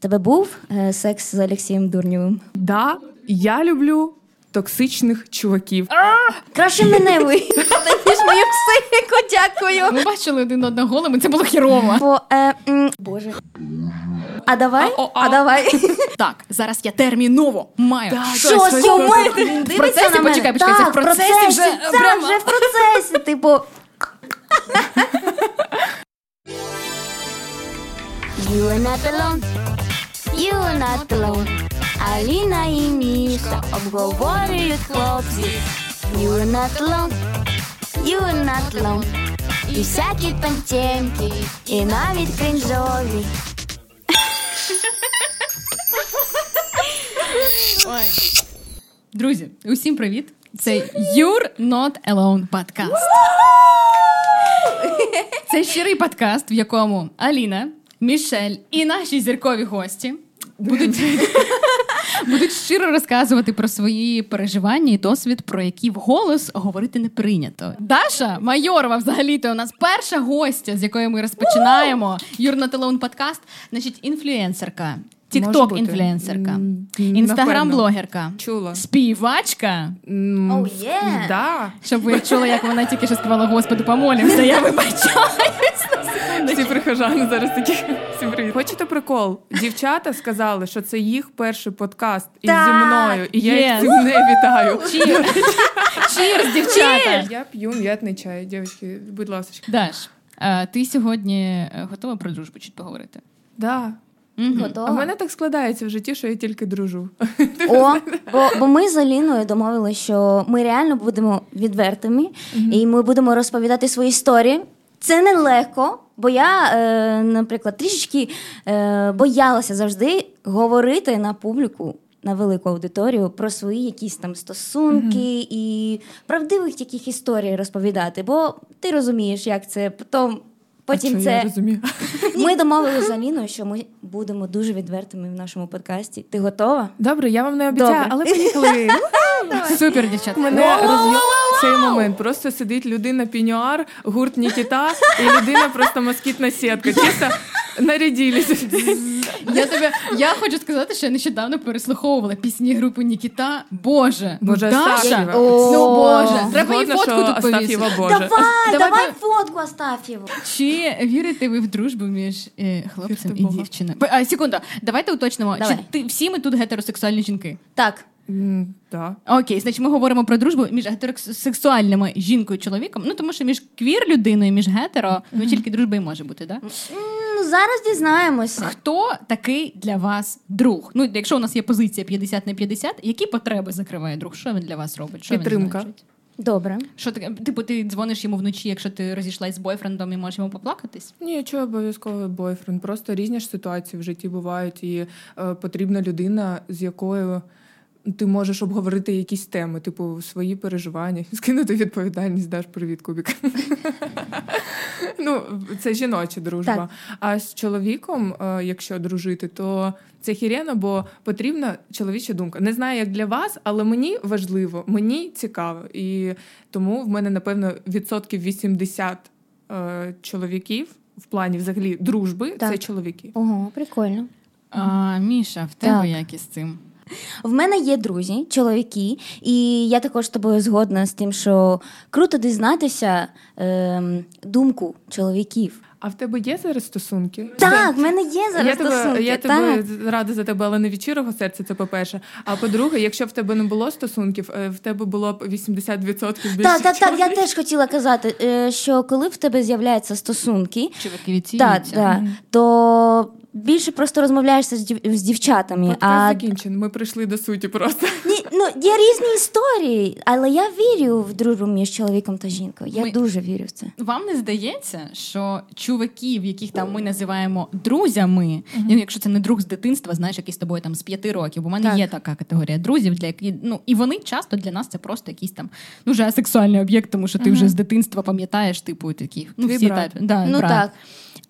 тебе був е, секс з Олексієм Дурнєвим? Да, я люблю токсичних чуваків. Краще мене ви, ніж мою психіку, дякую. Ми бачили один одного голими, це було хірово. Бо, е, м, Боже. А давай? А, о, а. А давай. Так, зараз я терміново маю. Що сьомо? точно. Процесі? Почекай, почекай, це в процесі вже, прямо. вже в процесі, типу. You are not alone, are not. Аліна і Міша обговорюють хлопці. Not alone, you are. І всякі там і навіть крінжові. Друзі, усім привіт! Це You're Not Alone подкаст. Це щирий подкаст, в якому Аліна, Мішель і наші зіркові гості будуть, будуть щиро розказувати про свої переживання і досвід, про які вголос говорити не прийнято. Даша Майорова, взагалі-то у нас перша гостя, з якої ми розпочинаємо You're Not подкаст, значить, інфлюенсерка. Тікток інфлюенсерка, інстаграм-блогерка, Чула. співачка. Oh, yeah. Да. Щоб ви чули, як вона тільки що співала Господи, помолімся, я вибачаюсь. Всі прихожани зараз такі. Всім привіт. Хочете прикол? Дівчата сказали, що це їх перший подкаст із зі мною, і я Yes. їх цим не вітаю. Чірс, дівчата! Я п'ю м'ятний чай, дівчатки, будь ласка. Даш, а ти сьогодні е, готова про дружбу чуть поговорити? Да. Мгм. Готова? А в мене так складається в житті, що я тільки дружу. О, бо, бо ми з Аліною домовилися, що ми реально будемо відвертими, і ми будемо розповідати свої історії. Це нелегко, бо я, е, наприклад, трішечки е, боялася завжди говорити на публіку. На велику аудиторію про свої якісь там стосунки і правдивих таких історій розповідати. Бо ти розумієш, як це потім. Потім А що, я це розумію. ми домовилися з Аліною, що ми будемо дуже відвертими в нашому подкасті. Ти готова? Добре, я вам не обіцяю, але поїхали. Супер, дівчата. Мене цей момент. Просто сидить людина пінюар, гурт Нікіта, і людина просто москітна сітка. Чисто наряділися. Я тебе я хочу сказати, що я нещодавно переслуховувала пісні групи Нікіта. Боже, ну, Боже, Даша, ну боже, треба Згодна, фотку тут повісити. Боже. Давай, Давай, фотку Астафєву. Чи вірите ви в дружбу між е, хлопцем і Бога. дівчиною? А, секунду, давайте уточнимо. Давай. Чи ти всі ми тут гетеросексуальні жінки? Так, М, Да. Окей, значить, ми говоримо про дружбу між гетеросексуальними жінкою і чоловіком. Ну тому що між квір людиною, між гетеро, ну тільки дружба і може бути, да? ну зараз дізнаємося. Хто такий для вас друг? Ну, якщо у нас є позиція 50 на 50, які потреби закриває друг? Що він для вас робить? Що Підтримка. Він? Добре. Що таке? Типу, ти дзвониш йому вночі, якщо ти розійшлась з бойфрендом і можеш йому поплакатись? Ні, чого обов'язково бойфренд. Просто різні ж ситуації в житті бувають, і е, потрібна людина, з якою ти можеш обговорити якісь теми, типу свої переживання, скинути відповідальність, даш привіт, Кубік. ну, це жіноча дружба. Так. А з чоловіком, е, якщо дружити, то це хірена, бо потрібна чоловіча думка. Не знаю, як для вас, але мені важливо, мені цікаво. І тому в мене, напевно, відсотків 80 е, чоловіків в плані взагалі дружби Так. це чоловіки. Ого, прикольно. А, Міша, в тебе Так. як із цим? В мене є друзі, чоловіки, і я також з тобою згодна з тим, що круто дізнатися ем, думку чоловіків. А в тебе є зараз стосунки? Так, в мене є зараз я тебе, стосунки. я так. тебе рада за тебе, але не від щирого серця, це по-перше. А по-друге, якщо в тебе не було стосунків, е, в тебе було б 80% більше. Так, так, так. Я теж хотіла казати, е, що коли в тебе з'являються стосунки, Чуваки так, так, то більше просто розмовляєшся з, дів- з дівчатами. Подкаст А закінчений. Ми прийшли до суті просто. ні, ну, є різні історії, але я вірю в дружбу між чоловіком та жінкою. Я Ми- дуже вірю в це. Вам не здається, що чуваків, яких там ми називаємо друзями, ну, якщо це не друг з дитинства, знаєш, який з тобою там з п'яти років, бо в мене Так. є така категорія друзів, для яких ну і вони часто для нас це просто якийсь там ну вже сексуальний об'єкт, тому що ти вже з дитинства пам'ятаєш, типу такі ну всі брат. так, да, Ну брат. так.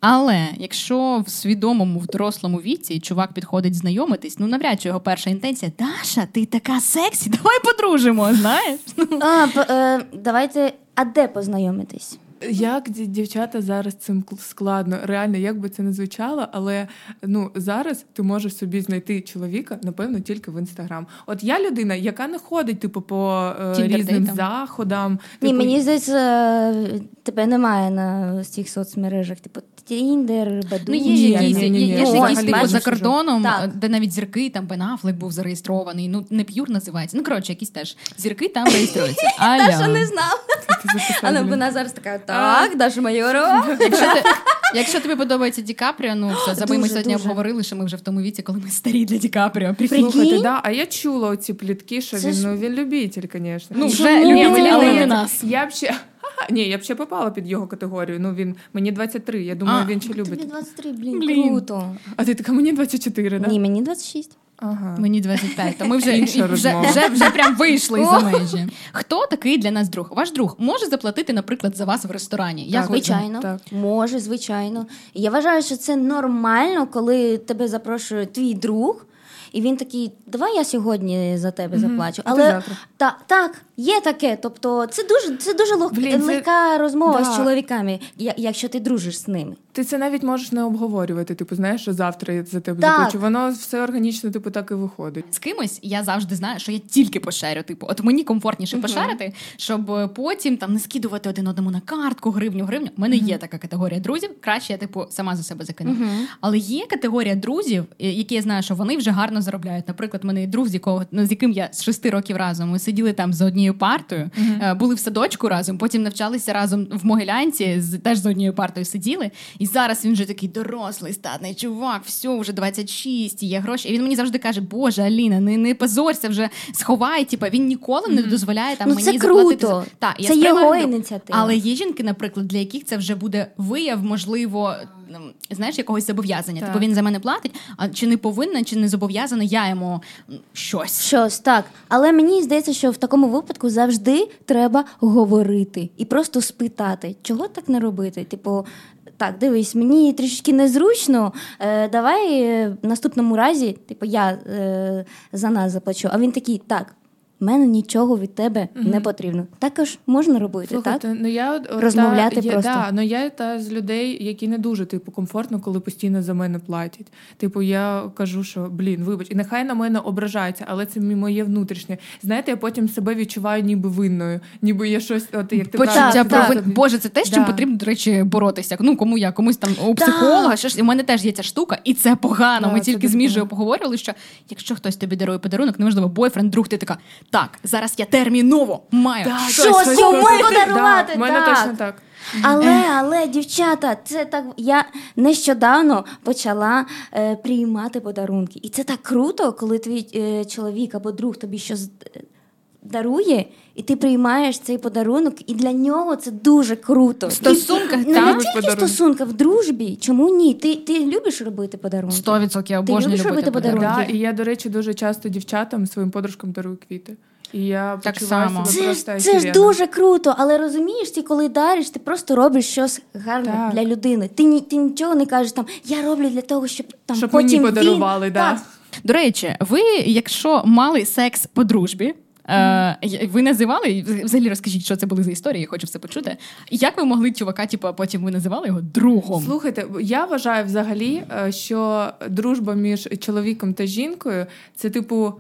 Але якщо в свідомому, в дорослому віці чувак підходить знайомитись, ну навряд чи його перша інтенція Даша, ти така сексі, давай подружимо, знаєш? А, е, давайте, а де познайомитись? Як дівчата зараз цим кл- складно? Реально, як би це не звучало, але ну зараз ти можеш собі знайти чоловіка, напевно, тільки в інстаграм. От я людина, яка не ходить, типу, по е, Тіндер різним дейтам. заходам. Ні, Типу, мені здається, тебе немає на цих соцмережах, типу Тіндер, Баду. Ну, є Ні, якісь, ні, є, ні, є, якісь типу за кордоном, Так. де навіть зірки, там Бен Аффлек був зареєстрований. Ну не п'юр називається. Ну коротше, якісь теж зірки там реєструються. Даша Аля. не записав, Але вона зараз така, так, Даша Майорова. Якщо, ти, якщо тобі подобається Ді Капріо, ну все, забий, ми сьогодні обговорили, що ми вже в тому віці, коли ми старі для Ді Капріо. Прикинь. Слухайте, да, а я чула оці плітки, що він, ж- ну, він любитель, звісно. Ну, вже Ні, любителі, мені але не нас. Я б ще. Ні, я б ще попала під його категорію. Ну він мені 23, Я думаю, А, він ще Тобі любить. 23, блін, Блін. круто. А ти така мені 24, да? Ні, мені 26. Ага. Мені 25, то ми вже, Інша вже, вже, вже прям вийшли за межі. Хто такий для нас друг? Ваш друг може заплатити, наприклад, за вас в ресторані. Так, Як Звичайно, Так. може, звичайно. Я вважаю, що це нормально, коли тебе запрошує твій друг, і він такий, давай я сьогодні за тебе mm-hmm. заплачу. Але та, так, є таке. Тобто, це дуже, це дуже лег- Блін, це- легка розмова Да. з чоловіками, якщо ти дружиш з ними. Ти це навіть можеш не обговорювати. Типу, знаєш, що завтра я за тебе Так. заплачу. Воно все органічно, типу, так і виходить. З кимось я завжди знаю, що я тільки пошерю. Типу, от мені комфортніше пошерити, щоб е, потім там не скидувати один одному на картку, гривню, гривню. У мене є така категорія друзів. Краще я типу сама за себе закину. Але є категорія друзів, е, які я знаю, що вони вже гарно заробляють. Наприклад, мене друг, з якого ну, з яким я з шести років разом. Ми сиділи там за однією партою, е, були в садочку разом, потім навчалися разом в Могилянці, з теж за однією партою сиділи. І зараз він вже такий дорослий, статний чувак, все, вже 26, є гроші. І він мені завжди каже: Боже, Аліна, не, не позорся вже, сховай. Типа він ніколи не дозволяє там Ну, мені це заплатити. круто. за- Та, я Це сприймаю його ініціатива. Але є жінки, наприклад, для яких це вже буде вияв, можливо, знаєш, якогось зобов'язання. Так. Типу він за мене платить, а чи не повинна, чи не зобов'язана я йому щось. Щось так. Але мені здається, що в такому випадку завжди треба говорити і просто спитати, чого так не робити. Типу, так, дивись, мені трішки незручно. Е, давай е, в наступному разі, типу, я е, за нас заплачу. А він такий, так. Мене нічого від тебе не потрібно. Також можна робити, так? Ну я Розмовляти та, є, просто. Да, ну я та з людей, які не дуже типу комфортно, коли постійно за мене платять. Типу, я кажу, що блін, вибач, і нехай на мене ображаються, але це моє внутрішнє. Знаєте, я потім себе відчуваю ніби винною, ніби я щось, от як ти Почуття Так, провин... Боже, це те, з чим Да. потрібно, до речі, боротися. Ну кому я, комусь там у психолога. Що ж у мене теж є ця штука, і це погано. Ми тільки з Міжею поговорили, що якщо хтось тобі дарує подарунок, неважливо, бойфренд, друг, ти така. Так, зараз я терміново маю. Так, Щось йому подарувати, У мене так. точно так. Але, але, дівчата, це так. Я нещодавно почала е, приймати подарунки. І це так круто, коли твій е, чоловік або друг тобі щось е, дарує, і ти приймаєш цей подарунок, і для нього це дуже круто. В стосунках, і, так. не тільки в подарунки. стосунках, в дружбі. Чому ні? Ти, ти любиш робити подарунки? Сто відсотків я обожнюю любиш любити робити подарунки? Да, і я, до речі, дуже часто дівчатам своїм подружкам дарую квіти. І я Так само. себе Це, просто ж- це ж дуже круто, але розумієш, ти коли дариш, ти просто робиш щось гарне Так. для людини. Ти, ні- ти нічого не кажеш там, я роблю для того, щоб там Щоб потім мені подарували, він... да. Так, До речі, ви, якщо мали секс по дружбі. Е, ви називали взагалі розкажіть, що це були за історії, я хочу все почути. Як ви могли чувака, типу, потім ви називали його другом? Слухайте, я вважаю взагалі, е, що дружба між чоловіком та жінкою це типу.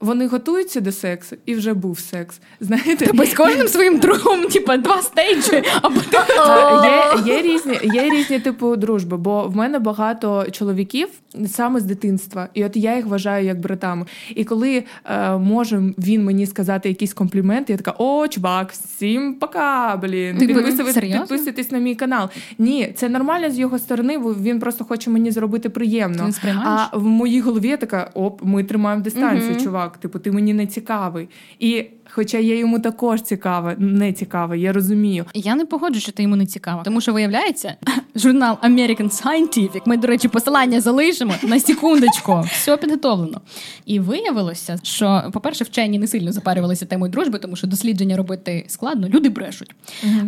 Вони готуються до сексу і вже був секс. Знаєте, Тобто з кожним своїм другом, типу, два стейджі, або Е, є, є, різні, є різні типу дружби, бо в мене багато чоловіків саме з дитинства, і от я їх вважаю як братами. І коли е, може він мені сказати якийсь комплімент, я така: о, чувак, всім пока, блін. Підписуйтесь, на мій канал. Ні, це нормально з його сторони, бо він просто хоче мені зробити приємно. А в моїй голові я така: оп, ми тримаємо дистанцію, чувак. Типу, ти мені не цікавий. І хоча я йому також цікава, не цікава, я розумію. Я не погоджу, що ти йому не цікаво. Тому що виявляється, журнал American Scientific, ми, до речі, посилання залишимо на секундочку. Все підготовлено. І виявилося, що, по-перше, вчені не сильно запарювалися темою дружби, тому що дослідження робити складно, люди брешуть.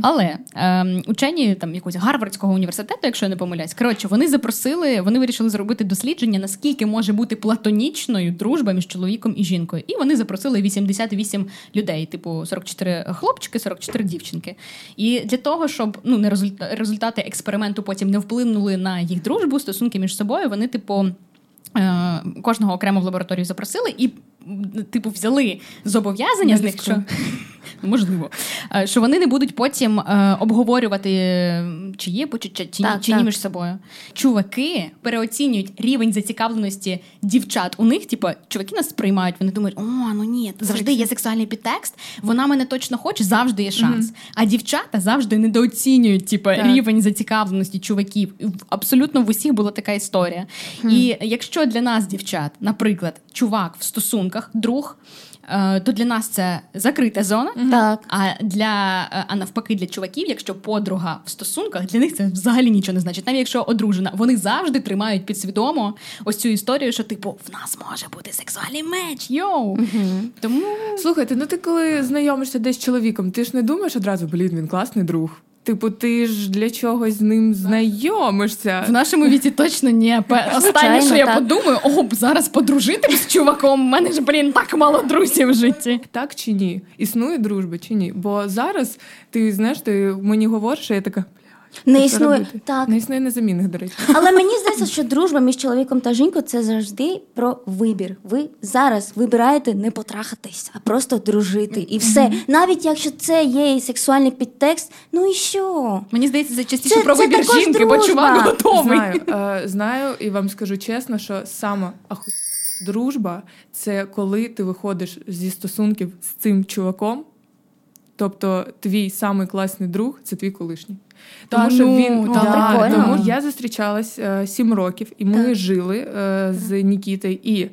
Але ем, учені там якогось Гарвардського університету, якщо я не помиляюсь, коротше, вони запросили, вони вирішили зробити дослідження, наскільки може бути платонічною дружба між чоловіком і жінкою. І вони запросили людей, типу 44 хлопчики, 44 дівчинки. І для того, щоб ну не результа- результати експерименту потім не вплинули на їх дружбу, стосунки між собою, вони, типу. е, Кожного окремо в лабораторію запросили і, типу, взяли зобов'язання з них, що можливо, е, що вони не будуть потім е, обговорювати, е, чи є почуття, чи, ні- Так, чи ні між собою. Чуваки переоцінюють рівень зацікавленості дівчат. У них, типу, чуваки нас сприймають, вони думають, о, ну ні, завжди є сексуальний підтекст, вона мене точно хоче, завжди є шанс. А дівчата завжди недооцінюють типу, Так. рівень зацікавленості чуваків. Абсолютно в усіх була така історія. І якщо для нас, дівчат, наприклад, чувак в стосунках, друг. е, То для нас це закрита зона, Так. а для е, а навпаки, для чуваків, якщо подруга в стосунках, для них це взагалі нічого не значить. Навіть якщо одружена, вони завжди тримають підсвідомо ось цю історію, що типу в нас може бути сексуальний меч. Йоу. Тому Слухайте, ну ти коли знайомишся десь з чоловіком, ти ж не думаєш одразу, блін, він класний друг. Типу, ти ж для чогось з ним знайомишся. в нашому віці точно ні. Останнє, що я так. подумаю, о, зараз подружити з чуваком. У мене ж блін так мало друзів в житті. Так чи ні? Існує дружба чи ні? Бо зараз ти знаєш, ти мені говориш, я така. Не існує робити? так. Не існує незамінних, до речі. Але мені здається, що дружба між чоловіком та жінкою це завжди про вибір. Ви зараз вибираєте не потрахатись, а просто дружити. І все. Навіть якщо це є і сексуальний підтекст, ну і що? Мені здається, це частіше Це- про це вибір жінки, бо дружба. чувак готовий. Знаю, е, знаю, і вам скажу чесно, що саме аху... дружба це коли ти виходиш зі стосунків з цим чуваком. Тобто, твій самий класний друг це твій колишній. Та Тому що ну, він та да, прикольно. тому я зустрічалась е, сім років, і ми Так. жили е, з Нікітою. І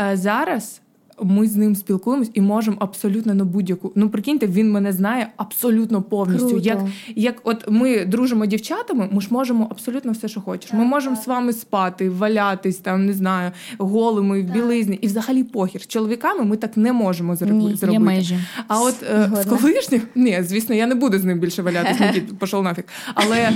е, зараз ми з ним спілкуємось і можемо абсолютно на будь-яку. Ну прикиньте, він мене знає абсолютно повністю. Круто. Як як от ми дружимо дівчатами, ми ж можемо абсолютно все, що хочеш. Ми можемо з вами спати, валятись там, не знаю, голими в білизні, і взагалі похір. З чоловіками ми так не можемо зробити. Ні, межі. А от е, з Згодна. колишнім, ні, звісно, я не буду з ним більше валятись, Нікіт, пішов нафіг. Але,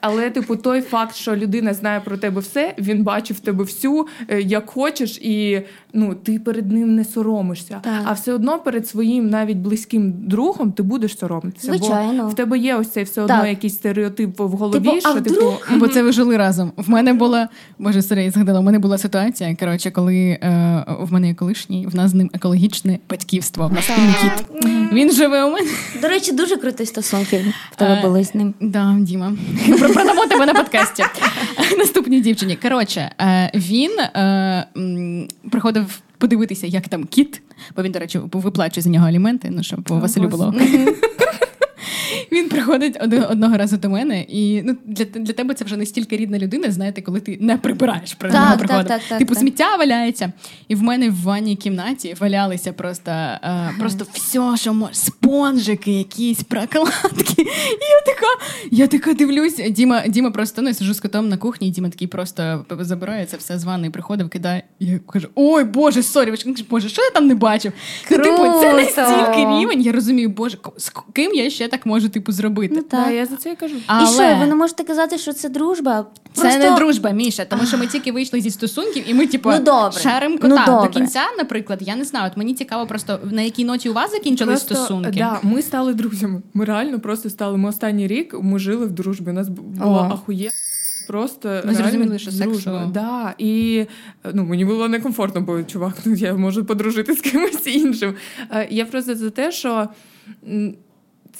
але, типу, той факт, що людина знає про тебе все, він бачив тебе всю, е, як хочеш, і ну, ти перед ним не соромишся. Так. А все одно перед своїм навіть близьким другом ти будеш соромитися. Звичайно. Бо в тебе є ось цей все одно Так. якийсь стереотип в голові, Типу, а що типу. вдруг? Бо це ви жили разом. В мене була боже сорі, згадала. У мене була ситуація. Коротше, коли е, в мене є колишній, в нас з ним екологічне батьківство. В нас кіт. Він живе у мене. До речі, дуже круті стосунки в тебе Е, були з ним. Да, Діма. Про- Продамо тебе на подкасті. Наступній дівчині. Коротше, е, він е, приходив подивитися, як там кіт, бо він, до речі, виплачує за нього аліменти, ну щоб Василю було. Він приходить од- одного разу до мене, і ну для, для тебе це вже настільки рідна людина, знаєте, коли ти не прибираєш про нього приходить. так, так, типу так. сміття валяється. І в мене в ванній кімнаті валялися просто, е, просто все, що може, спонжики, якісь прокладки. І я така, я така дивлюсь. Діма, Діма просто ну, я сижу з котом на кухні, і Діма такий просто забирає це все з ванної, приходив, кидає. І я кажу: ой, Боже, sorry, Боже, що я там не бачив? Ну, типу, це настільки рівень. Я розумію, Боже, з ким я ще так можу типу зробити. Ну, Да, я за це і кажу. Але... І що, ви не можете казати, що це дружба? Це Просто... не дружба, Міша, тому що ми тільки вийшли зі стосунків, і ми, типу, Ну, добре. шарим Ну, кота до кінця, наприклад. Я не знаю. От мені цікаво, просто на якій ноті у вас закінчились Просто, стосунки. Да, ми стали друзями. Ми реально просто стали. Ми останній рік ми жили в дружбі. У нас була О. ахує. Просто Ми зрозуміли, що дружба. сексу- Да, і ну, мені було некомфортно, бо чувак, ну я можу подружити з кимось іншим. Е, Я просто за те, що.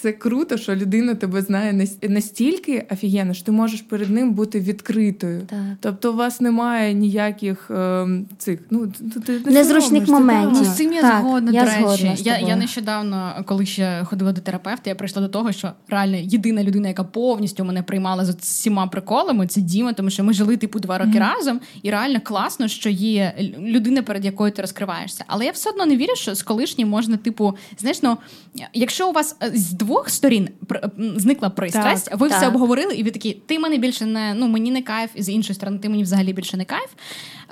Це круто, що людина тебе знає настільки офігенно, що ти можеш перед ним бути відкритою. Так. Тобто у вас немає ніяких ем, цих ну ти- ти не Незручних моментів. Ну, з цим я Так, згодна, я до речі. згодна з я, я нещодавно, коли ще ходила до терапевта, я прийшла до того, що реально єдина людина, яка повністю мене приймала з всіма приколами, це Діма, тому що ми жили типу два роки разом, і реально класно, що є людина, перед якою ти розкриваєшся. Але я все одно не вірю, що з колишнім можна, типу, знаєш, ну якщо у вас е, з двох сторін пр- зникла пристрасть, Так, ви все обговорили, і ви такі, ти мене більше не ну мені не кайф, і з іншої сторони, ти мені взагалі більше не кайф.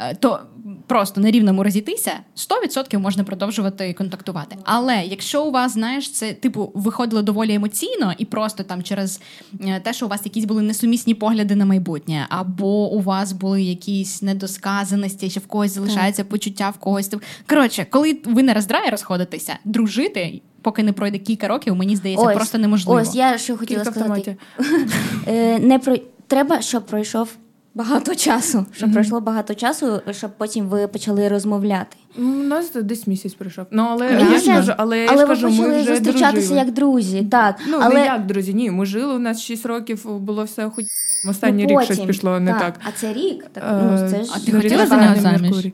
Е, то просто на рівному розійтися 100% можна продовжувати контактувати. Але якщо у вас, знаєш, це типу виходило доволі емоційно і просто там через е, те, що у вас якісь були несумісні погляди на майбутнє, або у вас були якісь недосказаності, що в когось залишається почуття в когось. Коротше, коли ви не роздрає розходитися, дружити. Поки не пройде кілька років, мені здається, Ось, просто неможливо. Ось я що хотіла Кілька сказати. Е, не про... Треба, щоб пройшов багато часу. Щоб пройшло багато часу, щоб потім ви почали розмовляти. У нас десь місяць пройшов. Ну але Місяць? я ж кажу, але я але ж ви кажу, почали ми вже зустрічатися дружили. як друзі. Так, Ну але не як друзі, ні. Ми жили. У нас 6 років було все хоч останній ну, рік щось пішло не так. А це рік. Так, Е, ну, це ж... А ти хотіла за нього заміж? Меркурій.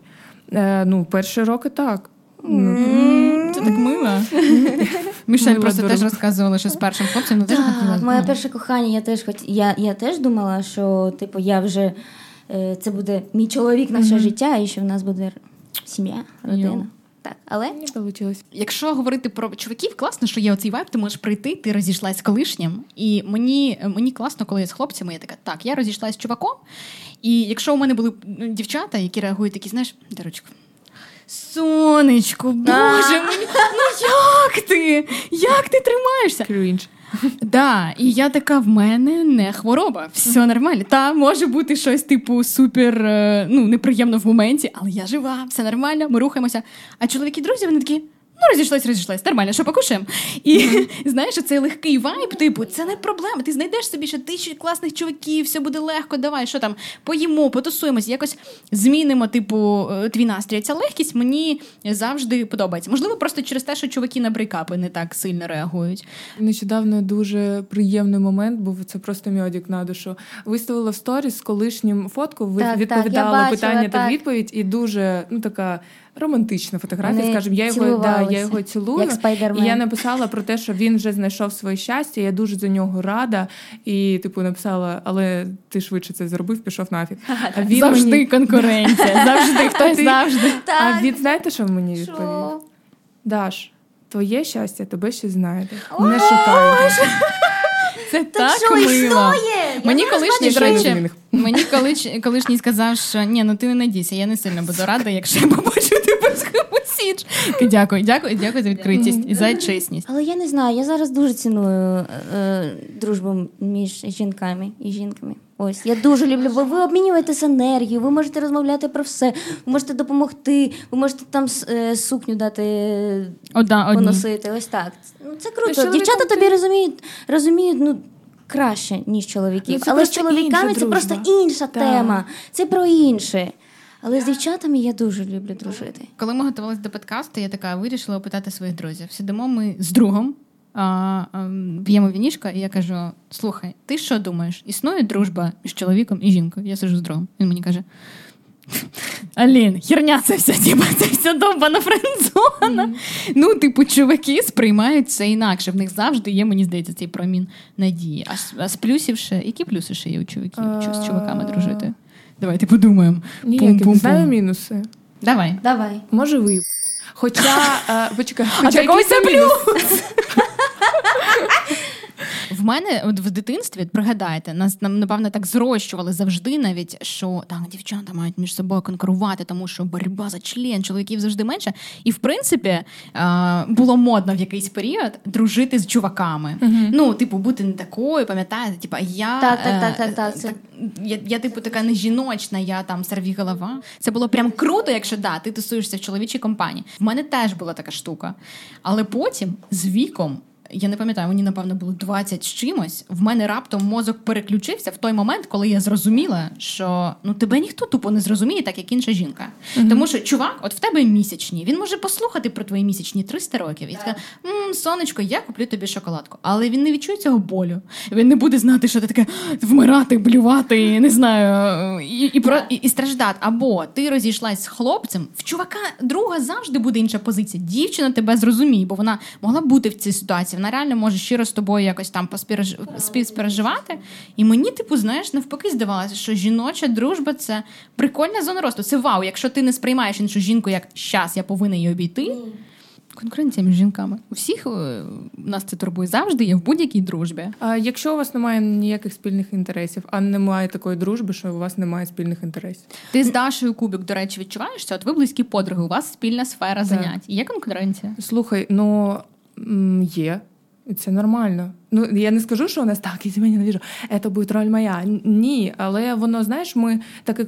Е, ну, перші роки так. Це так мило. Мішель Мило просто теж розказувала, що з першим хлопцем вона теж хотіла. Так, моє ну. перше кохання, я теж хот... я, я теж думала, що типу я вже е, це буде мій чоловік на все життя, і що в нас буде сім'я, родина. Йо. Так, але Не вийшло. Якщо говорити про чуваків, класно, що є оцей вайб, ти можеш прийти, ти розійшлась з колишнім. І мені, мені класно, коли я з хлопцями, я така, так, я розійшлась з чуваком. І якщо у мене були дівчата, які реагують такі, знаєш, Дарочка, сонечко, боже, мені, ну як ти? Як ти тримаєшся? Крінж. Да, і я така, в мене не хвороба, все нормально. Та може бути щось типу супер е, ну, неприємно в моменті, але я жива, все нормально, ми рухаємося. А чоловіки друзі, вони такі. Ну, розійшлось, розійшлось, нормально, що покушаємо. І знаєш, цей легкий вайб, типу, це не проблема. Ти знайдеш собі ще тисячі класних чуваків, все буде легко, давай, що там, поїмо, потусуємось, якось змінимо, типу, е, твій настрій. Ця легкість мені завжди подобається. Можливо, просто через те, що чуваки на брейкапи не так сильно реагують. Нещодавно дуже приємний момент був. Це просто мьодік на душу. Виставила в сторіс з колишнім фотку, Так, так, відповідала я бачила, питання та відповідь, і дуже ну така романтична фотографія. Вони Скажімо, я його да, я його цілую. як Спайдермен. І я написала про те, що він вже знайшов своє щастя. Я дуже за нього рада. І типу написала, але ти швидше це зробив, пішов нафіг. А він завжди мені... конкуренція, завжди хтось ти- завжди. А він знаєте, що мені відповів? Даш, твоє щастя тебе ще знайде. Не його. Це Так так що мило. існує? Мені колишній, до речі, мені колиш, колишній сказав, що ні, ну ти не надійся, я не сильно буду рада, якщо я побачу з Січ. Дякую, дякую, дякую за відкритість і за чесність. Але я не знаю, я зараз дуже ціную е, дружбу між жінками і жінками. Ось я дуже люблю, бо ви обмінюєтесь енергією, ви можете розмовляти про все, ви можете допомогти, ви можете там е, сукню дати Одна, одні. поносити. Ось так. Ну це круто. чоловіком Дівчата ти- тобі розуміють, розуміють ну краще, ніж чоловіків. Ну, Але з чоловіками це просто інша Так. тема. Це про інше. Але з дівчатами я дуже люблю дружити. Коли ми готувалися до подкасту, я така вирішила опитати своїх друзів. Сидимо ми з другом, а, а, п'ємо вінішко, і я кажу: слухай, ти що думаєш? Існує дружба між чоловіком і жінкою? Я сижу з другом. Він мені каже. Алін, херня це все, типа, це все довбана френдзона. Ну, типу, чуваки сприймають це інакше. В них завжди є, мені здається, цей промін надії. А, з- а з плюсів ще, які плюси ще є у чуваків? Чи з чуваками дружити? Давайте подумаємо. Ніяких Пум-пум-пум. знаю мінуси. Давай. Давай. Може, ви. Хоча, е, почекай, хоча який це? В мене от в дитинстві, пригадайте, нас нам напевно так зрощували завжди, навіть що так, дівчата мають між собою конкурувати, тому що боротьба за член, чоловіків завжди менше. І в принципі було модно в якийсь період дружити з чуваками. Ну, типу, бути не такою, пам'ятаєте, типу, я Так, так, е, так, так, так, я, я, типу, така не жіночна, я там голова. Це було прям круто, якщо да, ти тусуєшся в чоловічій компанії. В мене теж була така штука. Але потім з віком. Я не пам'ятаю, мені напевно було 20 з чимось. В мене раптом мозок переключився в той момент, коли я зрозуміла, що ну тебе ніхто тупо не зрозуміє, так як інша жінка. Тому що чувак, от в тебе місячні, він може послухати про твої місячні 300 років і така «М, сонечко, я куплю тобі шоколадку. Але він не відчує цього болю. Він не буде знати, що ти таке вмирати, блювати, не знаю, і, і, про, і, і страждати. Або ти розійшлась з хлопцем, в чувака друга завжди буде інша позиція. Дівчина тебе зрозуміє, бо вона могла бути в цій ситуації. Вона реально може щиро з тобою якось там поспіраж... співспереживати. І мені, типу, знаєш, навпаки, здавалося, що жіноча дружба це прикольна зона росту. Це вау. Якщо ти не сприймаєш іншу жінку як щас, я повинна її обійти. Конкуренція між жінками. У всіх е, нас це турбує завжди, є в будь-якій дружбі. А якщо у вас немає ніяких спільних інтересів, а немає такої дружби, що у вас немає спільних інтересів. Ти з Дашою Кубик, до речі, відчуваєш це? От ви близькі подруги, у вас спільна сфера занять. Є конкуренція? Слухай, ну є. І Це нормально. Ну я не скажу, що у нас так, і мене навіжу, це буде роль моя. Ні, але воно, знаєш, ми так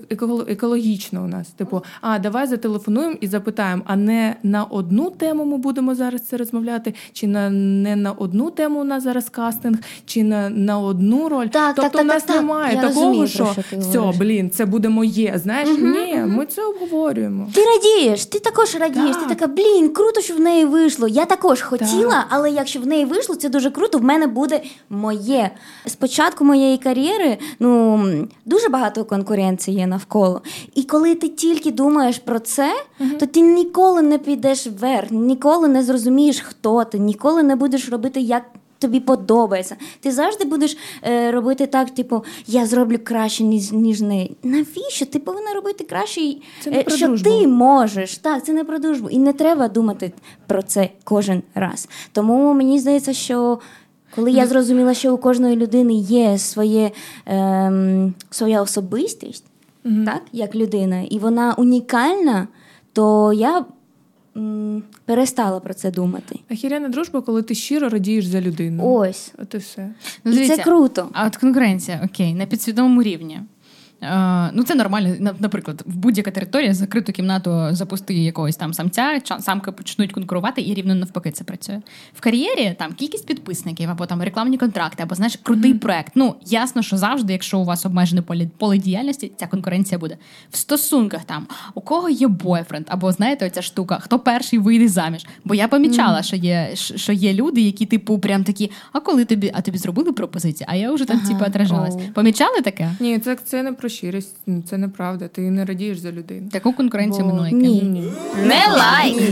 екологічно у нас. Типу, а давай зателефонуємо і запитаємо, а не на одну тему ми будемо зараз це розмовляти, чи на не на одну тему у нас зараз кастинг, чи на, на одну роль. Так, тобто так, так, у нас так, так. немає Я такого, розумію, що, що все, говориш. блін, це буде моє. Знаєш, ні, ми це обговорюємо. Ти радієш, ти також радієш. Так. Ти така, блін, круто, що в неї вийшло. Я також хотіла, але якщо в неї вийшло, це дуже круто. В мене буде моє. Спочатку моєї кар'єри ну дуже багато конкуренції є навколо. І коли ти тільки думаєш про це, то ти ніколи не підеш вверх, ніколи не зрозумієш, хто ти, ніколи не будеш робити як. Тобі подобається. Ти завжди будеш е, робити так, типу, я зроблю краще, ніж, ніж неї. Навіщо? Ти повинна робити краще, Це не е, про що дружбу. ти можеш. Так, це не про дружбу. І не треба думати про це кожен раз. Тому мені здається, що коли я зрозуміла, що у кожної людини є своє, ем, своя особистість, так, як людина, і вона унікальна, то я м, перестала про це думати. Ахіряна дружба, коли ти щиро радієш за людину. Ось. От і все. Ну, і це круто. А от конкуренція, окей, на підсвідомому рівні. Е, ну, це нормально. Наприклад, в будь-яка територія закриту кімнату запусти якогось там самця, самки почнуть конкурувати, і рівно навпаки це працює. В кар'єрі там кількість підписників, або там рекламні контракти, або знаєш, крутий проект. Ну ясно, що завжди, якщо у вас обмежене поле, поле діяльності, ця конкуренція буде. В стосунках там у кого є бойфренд, або знаєте, оця штука, хто перший вийде заміж. Бо я помічала, що є що є люди, які типу прям такі, а коли тобі, а тобі зробили пропозицію? А я вже там типу отражалась. Оу. Помічали таке? Ні, це, це не про щирість, це неправда. Ти не радієш за людину. Таку конкуренцію Бо- минулої Ні. Ні. Не лайк.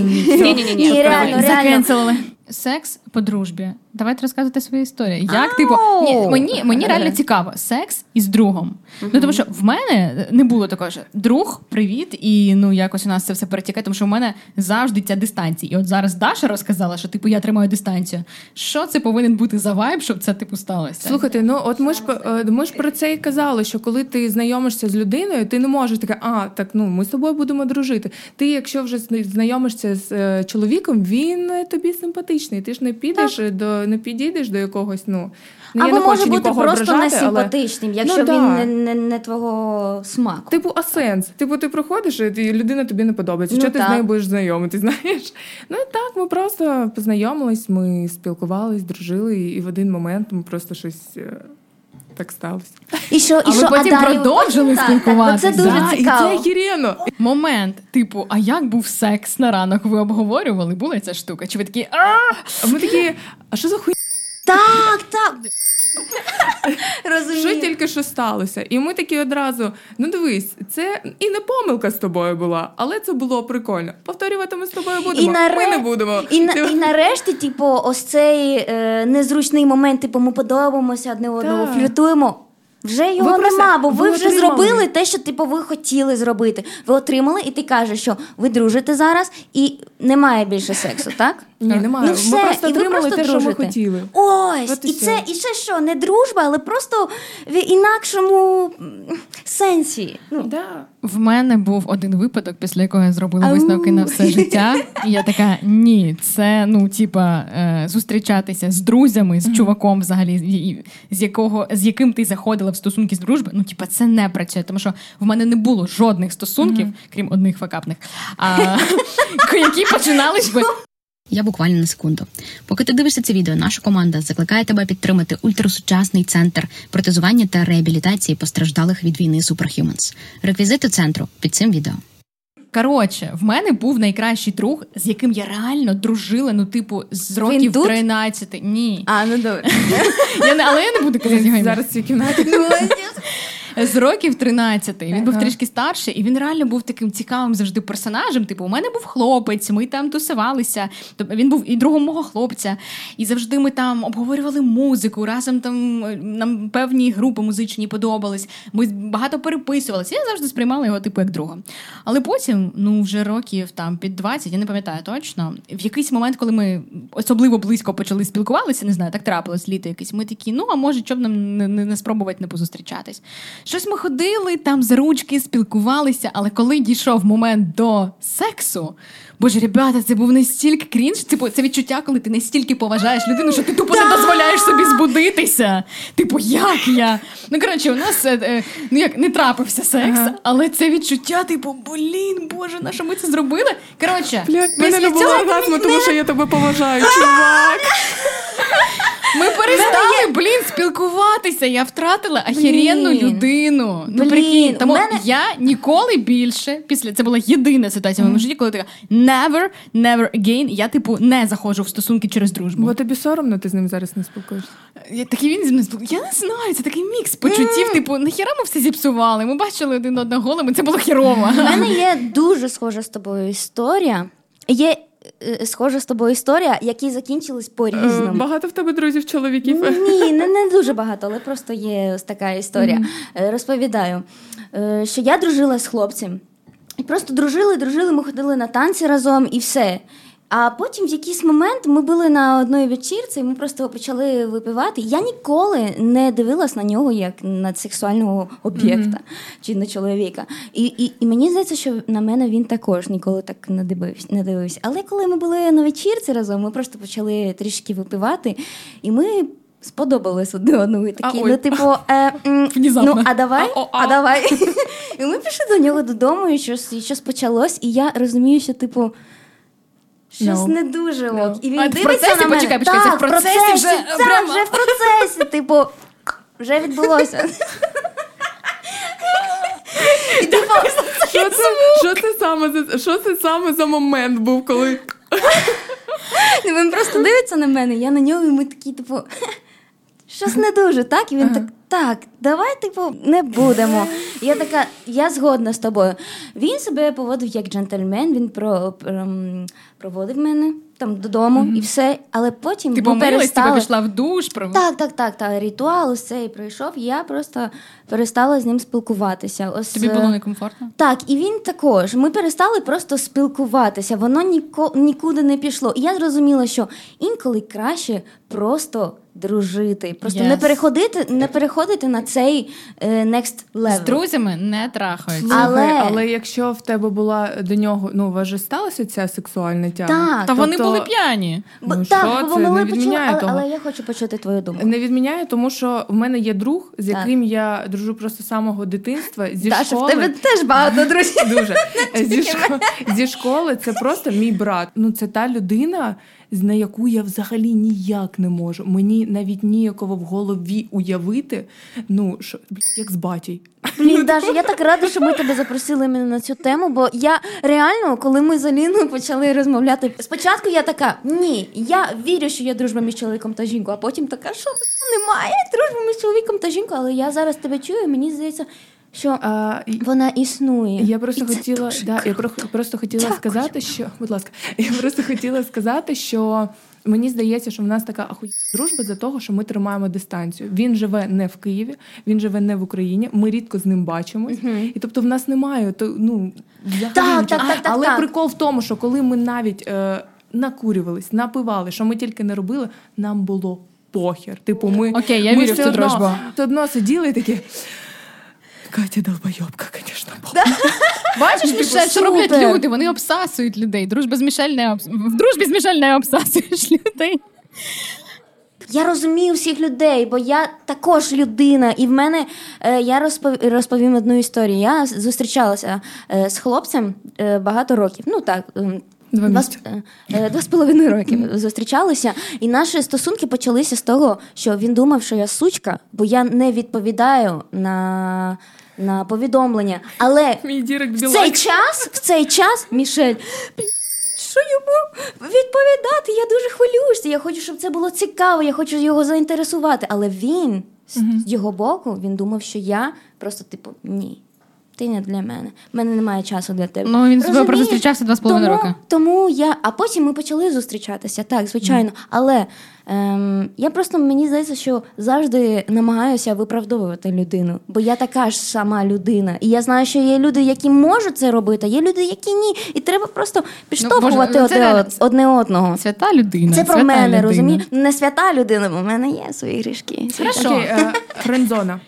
Ні, реально, реально. Секс по дружбі. Давайте розказуйте свої історії. Як, типу, ні, мені, мені реально цікаво, секс із другом. Ну тому що в мене не було такого, що друг, привіт, і ну якось у нас це все перетікає, тому що в мене завжди ця дистанція. І от зараз Даша розказала, що типу я тримаю дистанцію. Що це повинен бути за вайб, щоб це типу сталося? Слухайте, ну от ми ж е, ми ж про це і казали, що коли ти знайомишся з людиною, ти не можеш таке, а так ну ми з тобою будемо дружити. Ти, якщо вже знайомишся з е, чоловіком, він е, тобі симпатичний. Ти ж не підеш так. до не підійдеш до якогось. Ну ну, я не може хочу бути просто ображати, але... якщо Ну, він да. не, не, не твого смаку. Типу, а сенс? Типу, ти приходиш, і людина тобі не подобається. Ну, що ти так. з нею будеш знайомити? Знаєш? Ну і так, ми просто познайомились, ми спілкувались, дружили, і в один момент ми просто щось е, так сталося. І що, і А ви що, потім а продовжили спілкуватися? Це дуже Да, І цікаво. це хірено. Момент, типу, а як був секс на ранок? Ви обговорювали? Була ця штука? Чи ви такі а А ми такі, а що за хуй? Так, так. Розумію. Що тільки що сталося? І ми такі одразу: ну дивись, це і не помилка з тобою була, але це було прикольно. Повторювати ми з тобою будемо. наре- Ми не будемо. І, на, і нарешті, типу, ось цей е, незручний момент, типу, ми подобаємося одне одного, фліртуємо. Вже його Ви просто- нема, бо ви, ви вже отримали. зробили те, що типу, ви хотіли зробити. Ви отримали, і ти кажеш, що ви дружите зараз, і немає більше сексу, так? Ні, немає. Ну все, ми просто і ви отримали просто те, що ми хотіли. Ось, От і і це і це що, не дружба, але просто в інакшому сенсі. Ну, Да. В мене був один випадок, після якого я зробила висновки на все життя. І я така: ні, це ну, типа, е, зустрічатися з друзями, з чуваком, взагалі, з якого з яким ти заходила в стосунки з дружби. Ну, типа, це не працює, тому що в мене не було жодних стосунків, крім одних факапних, а, які починались би. Я буквально на секунду. Поки ти дивишся це відео, наша команда закликає тебе підтримати ультрасучасний центр протезування та реабілітації постраждалих від війни Superhumans. Реквізити центру під цим відео. Коротше, в мене був найкращий друг, з яким я реально дружила, ну, типу, з років тут? 13. Ні. А, ну добре. Я не, але я не буду казати його ім'я. Зараз в цій кімнаті. з років 13. Він був трішки старший, і він реально був таким цікавим завжди персонажем. Типу, у мене був хлопець, ми там тусувалися. Тобто він був і другом мого хлопця. І завжди ми там обговорювали музику. Разом там е, нам певні групи музичні подобались. Ми багато переписувалися. Я завжди сприймала його типу як друга. Але потім, ну вже років там під 20, я не пам'ятаю точно. В якийсь момент, коли ми особливо близько почали спілкуватися, не знаю, так трапилось літо якесь. Ми такі, ну а може, щоб нам не, не, не спробувати не позустрічатись. Щось ми ходили там за ручки, спілкувалися, але коли дійшов момент до сексу. Боже, ребята, це був настільки крінж. Типу, це відчуття, коли ти настільки поважаєш людину, що ти тупо не дозволяєш собі збудитися. Типу, як я? Ну коротше, у нас е, е, ну як не трапився секс, але це відчуття, типу, блін, боже, на що ми це зробили? Коротше, мене не було оргазму, тому що я тебе поважаю, чувак. Ми перестали, блін, спілкуватися. Я втратила ахіренну Блін. людину. Ну, прикинь, тому мене- я ніколи більше після це була єдина ситуація в моєму житті, коли така never, never again. Я, типу, не заходжу в стосунки через дружбу. Бо тобі соромно, ти з ним зараз не спілкуєшся. Я, такий він зі мною спіл- Я не знаю, це такий мікс почуттів. Типу, нахіра ми все зіпсували. Ми бачили один одного голими, це було хірово. У мене є дуже схожа з тобою історія. Є е, схожа з тобою історія, які закінчились Е, по-різному. Багато в тебе друзів, чоловіків. Ні, не, не дуже багато, але просто є ось така історія. Е, Розповідаю, е, що я дружила з хлопцем. І просто дружили, дружили, ми ходили на танці разом і все. А потім в якийсь момент ми були на одній вечірці, і ми просто почали випивати. Я ніколи не дивилась на нього як на сексуального об'єкта чи на чоловіка. І, і, і мені здається, що на мене він також ніколи так не дивився. Не дивився. Але коли ми були на вечірці разом, ми просто почали трішки випивати, і ми. Сподобались одне одному і такі, А, ну типу, е, м, ну а давай, А, о, а, а. давай. і ми пішли до нього додому, і щось, і щось почалось, і я розумію, що типу. Щось No. не дуже ок. No. І він А, в дивиться процесі? на мене. Почекай, почекай, це в процесі вже, так, прямо? вже в процесі, типу, вже відбулося. І типу, Що це, що, це саме, за- що це саме за момент був, коли. він просто дивиться на мене, я на нього, і ми такі, типу, щось не дуже, так? І він так, так, давай, типу, не будемо. Я така, я згодна з тобою. Він себе поводив як джентльмен, він про, ем, проводив мене там додому і все, але потім Ти ми помилась, типу, пішла в душ, про Так, так, так, так. Ритуал ось цей пройшов. Я просто перестала з ним спілкуватися. Ось тобі е, було некомфортно? так, і він також. Ми перестали просто спілкуватися. Воно ніко, нікуди не пішло. І я зрозуміла, що інколи краще просто дружити, просто не переходити, не переходити на цей е, next З друзями не трахаються. Але- але якщо в тебе була до нього, ну у вас же сталася ця сексуальна тяга? Так. Та вони Тобто- були п'яні. Бо- Ну, так, що це? Не відміняє але, того. але я хочу почути твою думку. Не відміняю, тому що в мене є друг, з Так. яким я дружу просто з самого дитинства. Зі Даша, школи. в тебе теж багато друзів. Дуже зі, шко... зі школи це просто мій брат. Ну це та людина, з на яку я взагалі ніяк не можу. Мені навіть ніяково в голові уявити. Ну що як з батій. Блін, Даша, я так рада, що ми тебе запросили іменно на цю тему, бо я реально, коли ми з Аліною почали розмовляти, спочатку я така: ні, я вірю, що є дружба між чоловіком та жінкою, а потім така, що бля, немає дружби між чоловіком та жінкою, але я зараз тебе чую, і мені здається, що А, вона існує. Я просто І хотіла, да, я про- просто хотіла сказати, що будь ласка, я просто хотіла сказати, що мені здається, що в нас така ахуєнна дружба за того, що ми тримаємо дистанцію. Він живе не в Києві, він живе не в Україні. Ми рідко з ним бачимось, і тобто в нас немає то ну взагалі Так, так, так, так, але так. прикол в тому, що коли ми навіть е, накурювались, напивали, що ми тільки не робили, нам було. Похер. Типу, ми, Окей, я ми вірю в все цю одно, дружбу. Все одно сиділи і такі. Катя долбойобка, звісно, Бачиш, Типу, Мішель, що роблять люди? Вони обсасують людей. Дружба з Мішель не обс... в дружбі з Мішель не обсасуєш людей. Я розумію всіх людей, бо я також людина, і в мене е, я розпов, розповім одну історію. Я зустрічалася е, з хлопцем е, багато років. Ну так. ем, Два Два, з- е, е, два з половиною років зустрічалися, і наші стосунки почалися з того, що він думав, що я сучка, бо я не відповідаю на, на повідомлення. Але Мій дірек в цей час, в цей час, Мішель, що йому відповідати? Я дуже хвилююся. Я хочу, щоб це було цікаво, я хочу його заінтересувати. Але він З його боку він думав, що я просто, типу, ні. Ти не для мене. У мене немає часу для тебе. Ну, він з тобою Розумієш? просто зустрічався два з половиною роки. Тому я, а потім ми почали зустрічатися, так, звичайно. Але ем, я просто мені здається, що завжди намагаюся виправдовувати людину, бо я така ж сама людина. І я знаю, що є люди, які можуть це робити, а є люди, які ні. І треба просто підштовхувати Боже, це одне, реально- одне одного. Свята людина. Це про свята мене, людина. розумієш? Не свята людина, бо в мене є свої грішки. Хорошо. Окей, е, френдзона.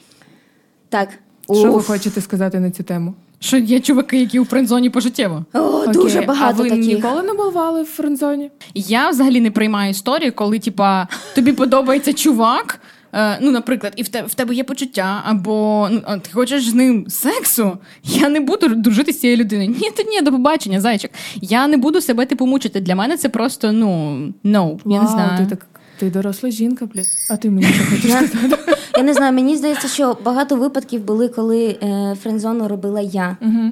Так. Що ви Уф. хочете сказати на цю тему? Що є чуваки, які у френдзоні пожиттєво. О, дуже Окей, багато а ви таких. ніколи не бували в френдзоні? Я взагалі не приймаю історію, коли типа тобі подобається чувак. е, Ну, наприклад, і в тебе в тебе є почуття, або ну, а ти хочеш з ним сексу. Я не буду дружити з цією людиною. Ні, ти ні, до побачення, зайчик. Я не буду себе типу мучити. Для мене це просто ну no, я не Вау, знаю. Ти так ти доросла жінка, блядь. А ти мені що хочеш сказати? Я не знаю, мені здається, що багато випадків були, коли е, френдзону робила я. Угу.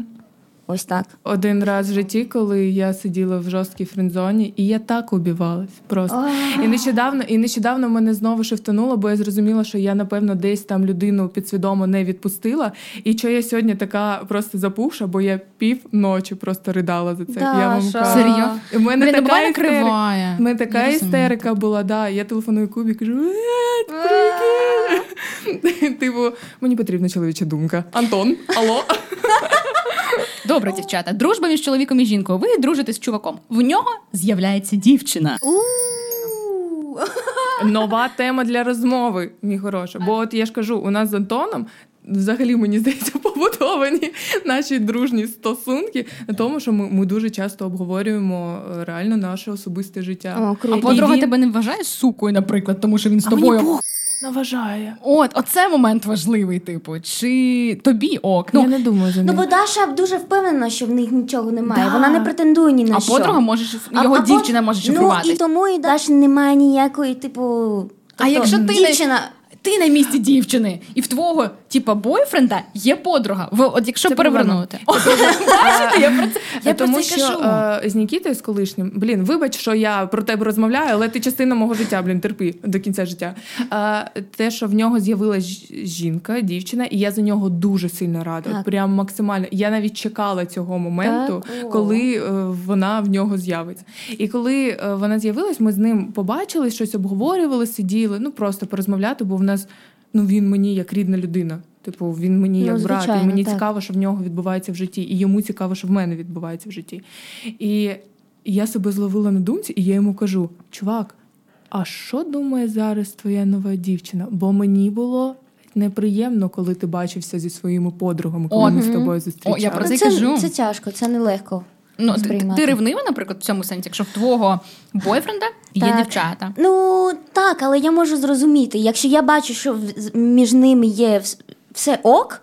Ось так. Один раз в житті, коли я сиділа в жорсткій френдзоні, і я так убивалась просто. І нещодавно, і нещодавно мене знову шифтануло, бо я зрозуміла, що я, напевно, десь там людину підсвідомо не відпустила. І що я сьогодні така просто запухша, бо я пів ночі просто ридала за це. я вам кажу. Серйозно? В мене Блін, ну, така істерика. Мене така істерика була, да. Я телефоную Кубі, кажу, Типу, мені потрібна чоловіча думка. Антон, алло. Добре, дівчата. Дружба між чоловіком і жінкою. Ви дружите з чуваком. В нього з'являється дівчина. Нова тема для розмови, мій хороша. Бо от я ж кажу, у нас з Антоном. Взагалі, мені здається, побудовані наші дружні стосунки на тому, що ми, ми дуже часто обговорюємо е, реально наше особисте життя. О, круто. А подруга він тебе не вважає сукою, наприклад, тому що він з А мені тобою. пох- наважає. От, оце момент важливий, типу. Чи тобі ок? я Ну, не думаю за Ну, бо Даша дуже впевнена, що в них нічого немає. Да. Вона не претендує ні на а що. подруга може шиф- А- його а дівчина може Ну, і тому і Даша немає ніякої, типу. А тобто, якщо ти дівчина. Ти на місці дівчини, і в твого типа бойфренда є подруга. В, от якщо Це перевернути. Бачите, я про це я тому що е, з Нікітою з колишнім, блін, вибач, що я про тебе розмовляю, але ти частина мого життя, блін, терпи до кінця життя. Е, те, що в нього з'явилась жінка, дівчина, і я за нього дуже сильно рада. Прям максимально. Я навіть чекала цього моменту, коли е, вона в нього з'явиться. І коли вона з'явилась, ми з ним побачили, щось обговорювали, сиділи, ну просто порозмовляти, бо в нас ну він мені як рідна людина. Типу, він мені Ну, як брат, і мені так. цікаво, що в нього відбувається в житті, і йому цікаво, що в мене відбувається в житті. І я себе зловила на думці, і я йому кажу: чувак, а що думає зараз твоя нова дівчина? Бо мені було неприємно, коли ти бачився зі своїми подругами, коли О, ми з мгм. тобою О, зустрічалися. я про це це, кажу. це тяжко, це нелегко. Ну, ти, сприймати. ти ревнива, наприклад, в цьому сенсі, якщо в твого бойфренда є Так. дівчата. Ну так, але я можу зрозуміти, якщо я бачу, що між ними є все ок,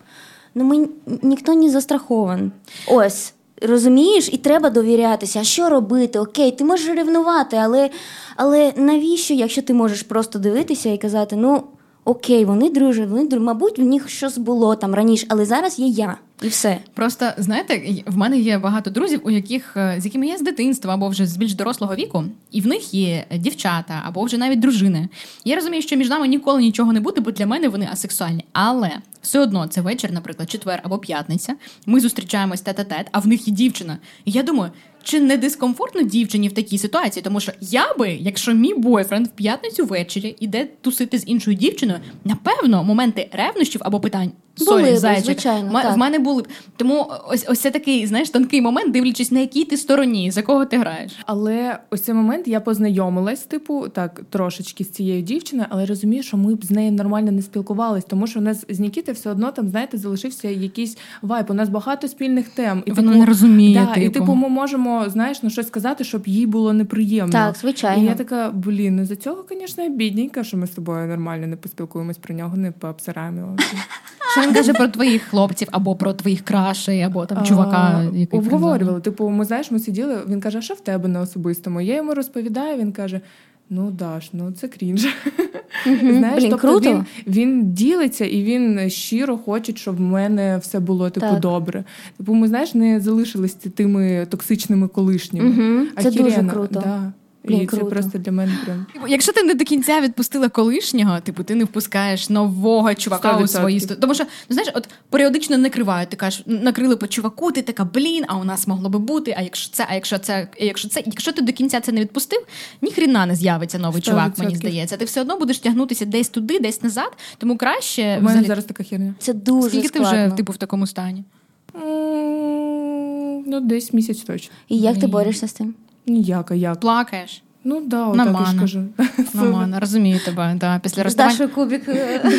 ну ми ніхто не застрахований. Ось. Розумієш, і треба довірятися. А що робити? Окей, ти можеш ревнувати, але, але навіщо, якщо ти можеш просто дивитися і казати, ну окей, вони дружать, вони дружать, мабуть, в них щось було там раніше, але зараз є я, і все. Просто знаєте, в мене є багато друзів, у яких е, з якими я з дитинства або вже з більш дорослого віку, і в них є дівчата або вже навіть дружини. Я розумію, що між нами ніколи нічого не буде, бо для мене вони асексуальні. Але все одно це вечір, наприклад, четвер або п'ятниця. Ми зустрічаємось тет-а-тет, а в них є дівчина. І я думаю. Чи не дискомфортно дівчині в такій ситуації? Тому що я би, якщо мій бойфренд в п'ятницю ввечері іде тусити з іншою дівчиною, напевно, моменти ревнощів або питань Sorry, б, зайчик. звичайно, Ма- так. В мене були б. Тому ось ось це такий, знаєш, тонкий момент, дивлячись, на якій ти стороні, за кого ти граєш. Але ось цей момент я познайомилась, типу, так, трошечки з цією дівчиною, але розумію, що ми б з нею нормально не спілкувались, тому що у нас з Нікіти все одно там, знаєте, залишився якийсь вайб. У нас багато спільних тем. І, Вона не розуміє, Да, І типу. типу, ми можемо, знаєш, ну щось сказати, щоб їй було неприємно. Так, звичайно. І я така, блін, ну зая цього, звісно, бідненька, що ми з тобою нормально не поспілкуємось про нього, не пообсираємо. Він каже про твоїх хлопців, або про твоїх крашей, або там чувака, який обговорювали. Типу, ми знаєш, ми сиділи. Він каже, а що в тебе на особистому? Я йому розповідаю. Він каже: Ну, Даш, ну це крінж. Знаєш, Блін, тобто круто. він, він ділиться і він щиро хоче, щоб в мене все було типу Так. добре. Типу, ми знаєш, не залишились тими токсичними колишніми. Це дуже круто. Да. Блін, і це просто для мене прям. Типу, Якщо ти не до кінця відпустила колишнього, типу ти не впускаєш нового чувака у 100%. свої сто- Тому що ну знаєш, от періодично накривають. Ти кажеш, накрили по чуваку, ти така блін, а у нас могло би бути. А якщо це, а якщо це, а якщо це, якщо ти до кінця це не відпустив, ніхрена не з'явиться новий 100%. чувак. Мені здається. Ти все одно будеш тягнутися десь туди, десь назад. Тому краще У мене взагалі- зараз така херня. Це дуже скільки ти вже типу в такому стані. Ну, десь місяць точно. І як ти борешся з тим? Ніяк, а як? Плакаєш. Ну да, отак Нормально. я ж кажу. Розумію тебе. Да, після розставання. Кубік. е,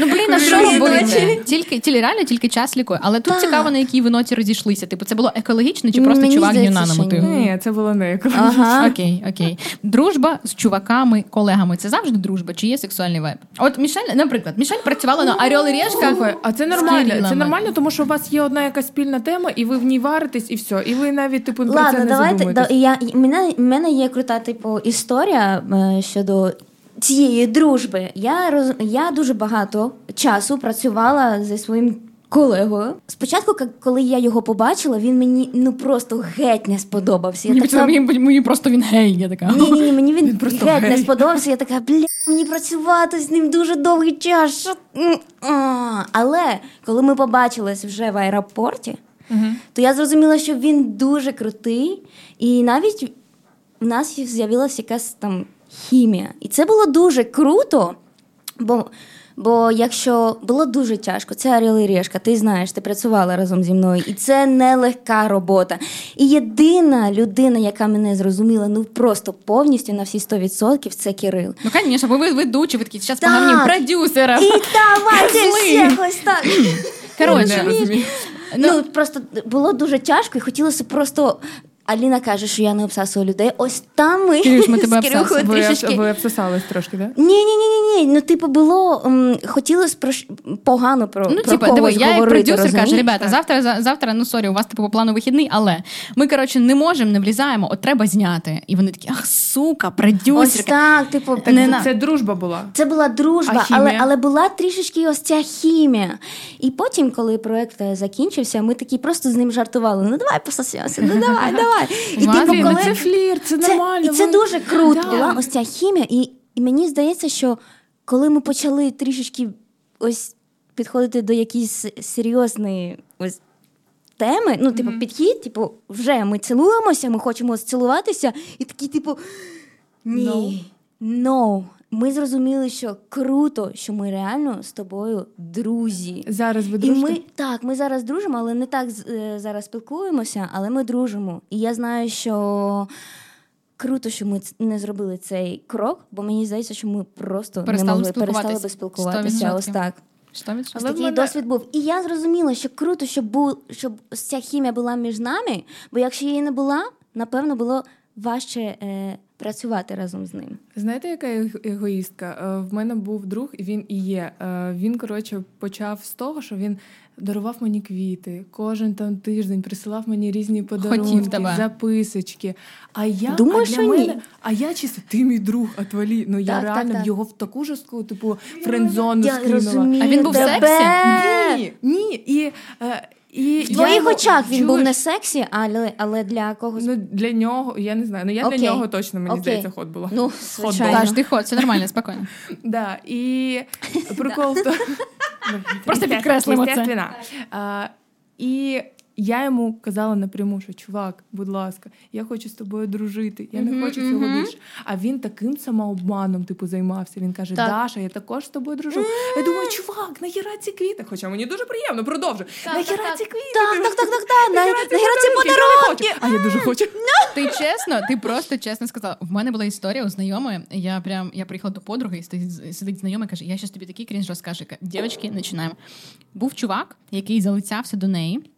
Ну блін, а що робити? Тільки тілі реально тільки час лікує. Але тут цікаво, на якій ви ноті розійшлися. Типу, це було екологічно чи просто чувак здається, гнюна що ні. Це було не екологічно. Окей, окей. Дружба з чуваками, колегами це завжди дружба, чи є сексуальний вайб? От Мішель, наприклад, Мішель працювала на Орел і Решка. А це нормально. Це нормально, тому що у вас є одна якась спільна тема, і ви в ній варитесь, і все. І ви навіть типу про це Ладно, не давайте. Задумуєтесь. я, і мене, мене є крута типу, історія е, щодо цієї дружби. Я, роз, я дуже багато часу працювала зі своїм. Колегою. Спочатку, коли я його побачила, він мені ну просто геть не сподобався. Я Мені, така, мені, мені просто він гей, я така. ні, ні, ні, мені він, просто геть не сподобався. Я така, бля, мені працювати з ним дуже довгий час. Що... Але коли ми побачились вже в аеропорті, то я зрозуміла, що він дуже крутий, і навіть в нас з'явилася якась там хімія. І це було дуже круто, бо. Бо якщо було дуже тяжко, це Орел і Решка, ти знаєш, ти працювала разом зі мною, і це нелегка робота. І єдина людина, яка мене зрозуміла, ну просто повністю на всі 100%, це Кирил. Ну, звісно, бо ви ведучі, ви такі зараз Так. погані продюсера. І давайте всіх ось так. Коротше, розумію. Ну, просто було дуже тяжко, і хотілося просто. Аліна каже, що я не обсасую людей. Ось там ми, Кирюш, ми тебе з Кирюхою Ви, трішечки. ви обсосались трошки, так? Ні, ні, ні, ні, ні. Ну, типу, було м, хотілося про ш- погано про, Ну, про типа, когось я як говорити, продюсер кажу, розумієш? ребята, завтра, за- завтра, ну sorry, у вас типу по плану вихідний, але ми, коротше, не можемо, не влізаємо, от треба зняти. І вони такі, ах, сука, Ось продюсерка. так, типу, Так, Не це, на- це дружба була. Це була дружба, А хімія? але, але була трішечки ось ця хімія. І потім, коли проект е, закінчився, ми такі просто з ним жартували. Ну давай пососемося, ну давай, давай. І Ладно, типу, коли ну це флір, це це, нормально. і це ви- дуже круто Да. була ось ця хімія. І, і мені здається, що коли ми почали трішечки ось підходити до якоїсь серйозної ось. Теми, ну, типу, підхід, типу, вже ми цілуємося, ми хочемо цілуватися, і такі, типу, ні, no. Ми зрозуміли, що круто, що ми реально з тобою друзі. Зараз ви І ми так, ми зараз дружимо, але не так е, зараз спілкуємося, але ми дружимо. І я знаю, що круто, що ми не зробили цей крок, бо мені здається, що ми просто Перестали не могли перестали би спілкуватися. 100%. Ось так. Але Ось такий мене- досвід був. І я зрозуміла, що круто, щоб був, щоб ця хімія була між нами, бо якщо її не була, напевно, було важче е, працювати разом з ним. Знаєте, яка ег- егоїстка? Е, В мене був друг, і він і є. Е, Він, коротше, почав з того, що він дарував мені квіти. Кожен там тиждень присилав мені різні подарунки, тебе. записочки. А я Думаю, а для що ні. а я чисто, ти мій друг, отвалі. Ну я Так, реально так. його в таку жорстку, типу, френдзону Я скинула. А він був в тебе. Ні, ні. І, е, і В твоїх його- очах він був не сексі, але, але для когось. Ну, для нього, я не знаю. Ну я Окей. для нього точно, мені Окей. здається, ход була. Ну, звичайно. Даш, ти ход, все нормально, спокійно. Да, і прикол то... Просто підкреслимо це. А, І я йому казала напряму, що чувак, будь ласка, я хочу з тобою дружити, я не хочу цього більше. А він таким самообманом типу займався. Він каже: Так. Даша, я також з тобою дружу. Я думаю, чувак, нахіра ці квіти? Хоча мені дуже приємно, продовжуй. Нахіра ці квіти? Так, так, так, так, так. На, Нахіра ці подарунки? А я дуже хочу. Ти чесно, ти просто чесно сказала. В мене була історія у знайомої. Я прям я приїхала до подруги, і сидить, сидить знайома каже: Я щас тобі такий крінж розкажу. Дівчатки, починаємо. Був чувак, який залицявся до неї.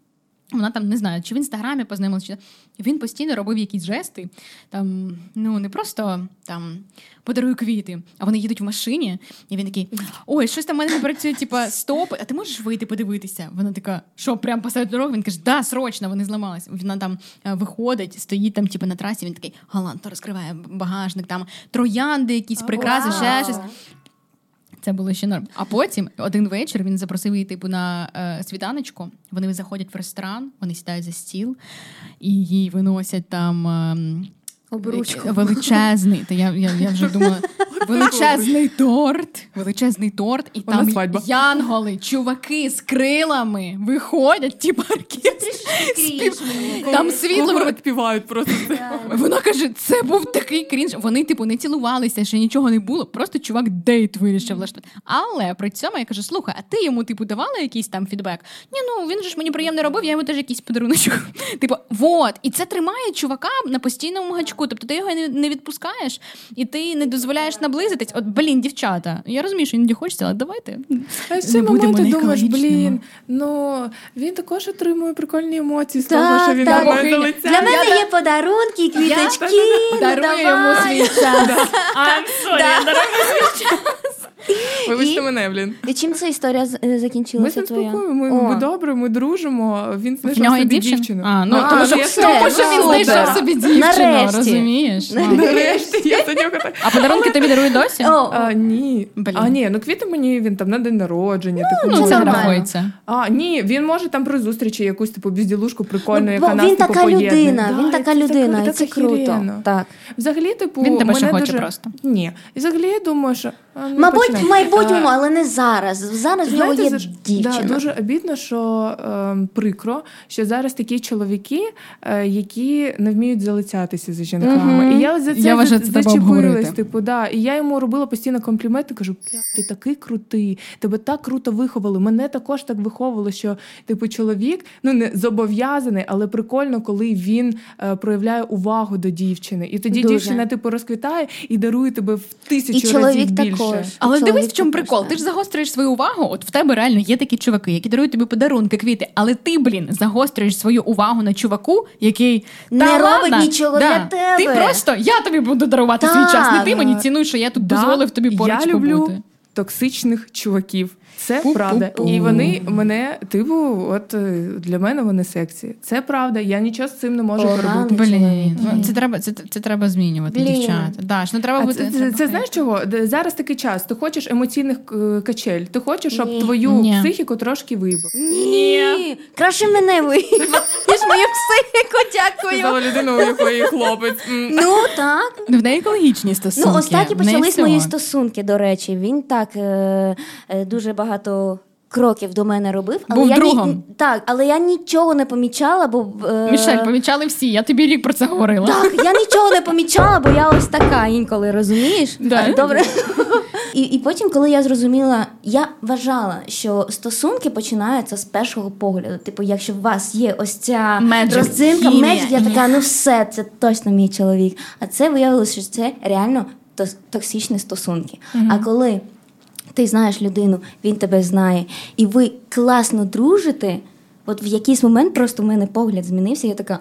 Вона там не знаю, чи в інстаграмі познайомилася, чи він постійно робив якісь жести. Там ну не просто там подарую квіти, а вони їдуть в машині, і він такий: ой, щось там в мене не працює, типа стоп, а ти можеш вийти подивитися? Вона така, що прям посеред дороги? Він каже, да, срочно, вони зламались. Вона там е, виходить, стоїть там, типу, на трасі. Він такий галантно розкриває багажник, там троянди, якісь прикраси, ще щось. Це було ще норм. А потім один вечір він запросив її типу на е, світаночку. Вони заходять в ресторан, вони сідають за стіл і їй виносять там. ем, Обручку. величезний. Та я, я, я вже думала, величезний торт, величезний торт, і там янголи, чуваки з крилами виходять, ті парки. Там світло. Відпівають просто. Вона каже, це був такий крінж. Вони, типу, не цілувалися, ще нічого не було. Просто чувак дейт вирішив влаштувати. Але при цьому я кажу: слухай, а ти йому типу давала якийсь там фідбек? Ні, ну він же ж мені приємно робив, я йому теж якийсь подаруночок. Типу, вот, і це тримає чувака на постійному гачку. Тобто ти його не, не відпускаєш і ти не дозволяєш наблизитись. От блін, дівчата. Я розумію, що іноді хочеться, але давайте. А в цей момент ти думаєш, блін, ну він також отримує прикольні емоції з того, що він так. має Богиня. Для мене є подарунки, квіточки. ну, Дарує йому свій час. I'm sorry, Да. Вибачте І- мене, блін. І чим ця історія е, Ми закінчилася твоя? спілкуємо, ми, ми добре, ми дружимо. Він знайшов собі дівчину. А, ну, А, тому, ну, що, тому що він знайшов собі дівчину, Нарешті. розумієш? Ну. Нарешті я за нього так. А подарунки тобі дарують досі? А, ні. Блін. А, ні, ну квіти мені він там на день народження. типу, Ну, це рахується. А, ні, він може там при зустрічі якусь типу безділушку прикольну, Ну, яка нас він типу, така людина, він така це людина, і це круто. Так. Взагалі, типу, Він тебе ще хоче просто. Ні. І взагалі я думаю, що. Не Мабуть, починай. в майбутньому, але не зараз. Зараз в нього є за- дівчина. Да, дуже обідно, що е, прикро, що зараз такі чоловіки, е, які не вміють залицятися за жінками. Мгм. І я за це Я вважаю, за- це зачепилась. Типу, да. І я йому робила постійно компліменти. Кажу, ти такий крутий, тебе так круто виховали. Мене також так виховували, що типу чоловік ну не зобов'язаний, але прикольно, коли він е, проявляє увагу до дівчини. І тоді Дуже. дівчина типу розквітає і дарує тебе в тисячу І чоловік разів більше. Також. Але Чоловік дивись, в чому прикол. так. Ти ж загострюєш свою увагу. От в тебе реально є такі чуваки, які дарують тобі подарунки, квіти. Але ти, блін, загострюєш свою увагу на чуваку, який Не «Та робить ладно, нічого да, для тебе». Ти просто я тобі буду дарувати Так. свій час. Не ти мені цінуй, що я тут Да, дозволив тобі поруч Я люблю побути. токсичних чуваків. Це Пу-пу-пу. правда. І вони мене, типу, от е, для мене вони сексі. Це правда. Я нічого з цим не можу поробити. Блін, чоловік. ну, це треба, це, це треба змінювати, Блін. дівчата. Даш, ну треба А бути. це, це, треба це знаєш чого? Зараз такий час. Ти хочеш емоційних е, качель. Ти хочеш, щоб Ні. твою Ні. психіку трошки вибив. Ні. Краще мене вибив. Сказала людина, у якої хлопець. Ну так. В неї екологічні стосунки. Ну, останні почались мої стосунки, до речі. Він так е, е, дуже багато. Кроків до мене робив, але Був я ні- другом. так, але я нічого не помічала, бо е, Мішель, помічали всі. Я тобі рік про це говорила. Так, я нічого не помічала, бо я ось така інколи, розумієш? Да. Добре. І, і потім, коли я зрозуміла, я вважала, що стосунки починаються з першого погляду. Типу, якщо у вас є ось ця розцинка, меч, я така, ну все, це точно мій чоловік. А це виявилося, що це реально токсичні стосунки. А коли ти знаєш людину, він тебе знає, і ви класно дружите, от в якийсь момент просто в мене погляд змінився, я така.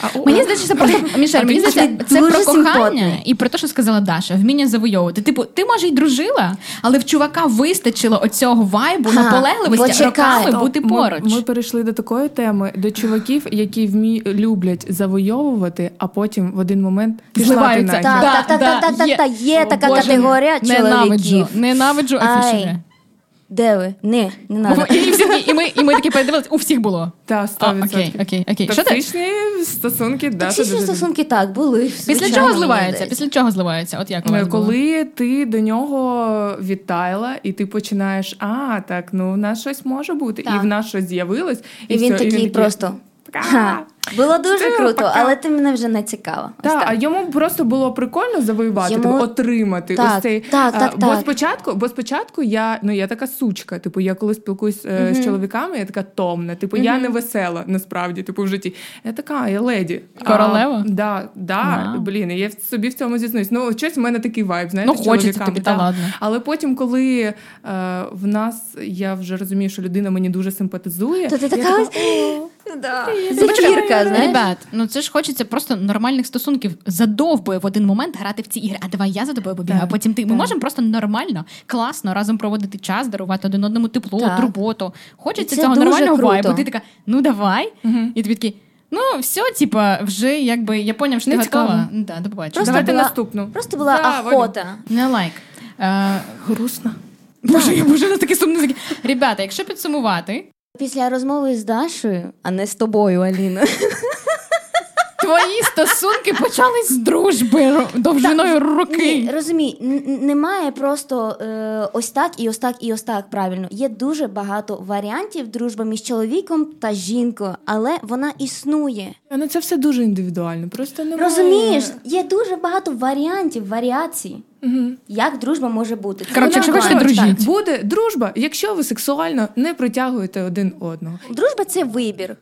А, Мені здається, це просто Мішель, мені здається, це про кохання і про те, що сказала Даша, вміння завойовувати. Типу, ти може й дружила, але в чувака вистачило оцього вайбу, наполегливості роками бути поруч. Ми, перейшли до такої теми, до чуваків, які вмі... люблять завойовувати, а потім в один момент Зливаються. Так. Так, так, так, так, є. так, є така категорія чоловіків. ненавиджу Ай. Де ви? Ні, не Бо треба. І, всі і, ми, і ми такі передивилися, у всіх було. Та, А, 100%. окей, окей, окей. Що ти? Токсичні стосунки, да, Токсичні дуже- стосунки так були. Після звичайно, чого мені зливаються? Після чого зливаються? От як у вас було? Коли ти до нього відтаяла, і ти починаєш, а, так, ну в нас щось може бути, Так. і в нас щось з'явилось, і, І він все, такий просто. Ха. Було дуже Все, круто, пока. але ти мене вже не цікава. Ось Так, так. а йому просто було прикольно завоювати, Йому- типу, отримати Так, ось цей. так, а, так, бо так. спочатку, бо спочатку я ну я така сучка. Типу, я коли спілкуюсь е, з чоловіками, я така томна. Типу, я не весела насправді, типу, в житті. Я така, я леді. Королева? А, да, да, Вау. блін, я собі в цьому зізнаюсь. Ну, щось в мене такий вайб, знаєте, Ну, з хочеться чоловіками, тобі, та ладно. Але потім, коли е, в нас я вже розумію, що людина мені дуже симпатизує, То ти я така зефірка, знаєш? Ребят, ну це ж хочеться просто нормальних стосунків. Задовбує в один момент грати в ці ігри. А давай я за тобою побігаю, а потім ти. Ми можемо просто нормально, класно разом проводити час, дарувати один одному тепло, Так. турботу. Хочеться цього нормального вайбу. Ти така, ну давай. І ти такий, ну все, типа, вже якби я поняв, що ти Не готова. цікаво. Ну, Да, до побачення. Просто Давайте була- наступну. Просто була Да, охота. Не лайк. Е, грустно. Боже, я боже, на такі сумні. Ребята, якщо підсумувати, Після розмови з Дашою, а не з тобою, Аліна. Твої стосунки почались з дружби довжиною Ні, роки. розумій, немає просто е, ось так і ось так і ось так. Правильно. Є дуже багато варіантів дружби між чоловіком та жінкою, але вона існує. Ну це все дуже індивідуально. Просто немає... Розумієш, є дуже багато варіантів, варіацій, як дружба може бути. Коротше, якщо хочете, дружіть. Буде дружба, якщо ви сексуально не притягуєте один одного. Дружба це вибір.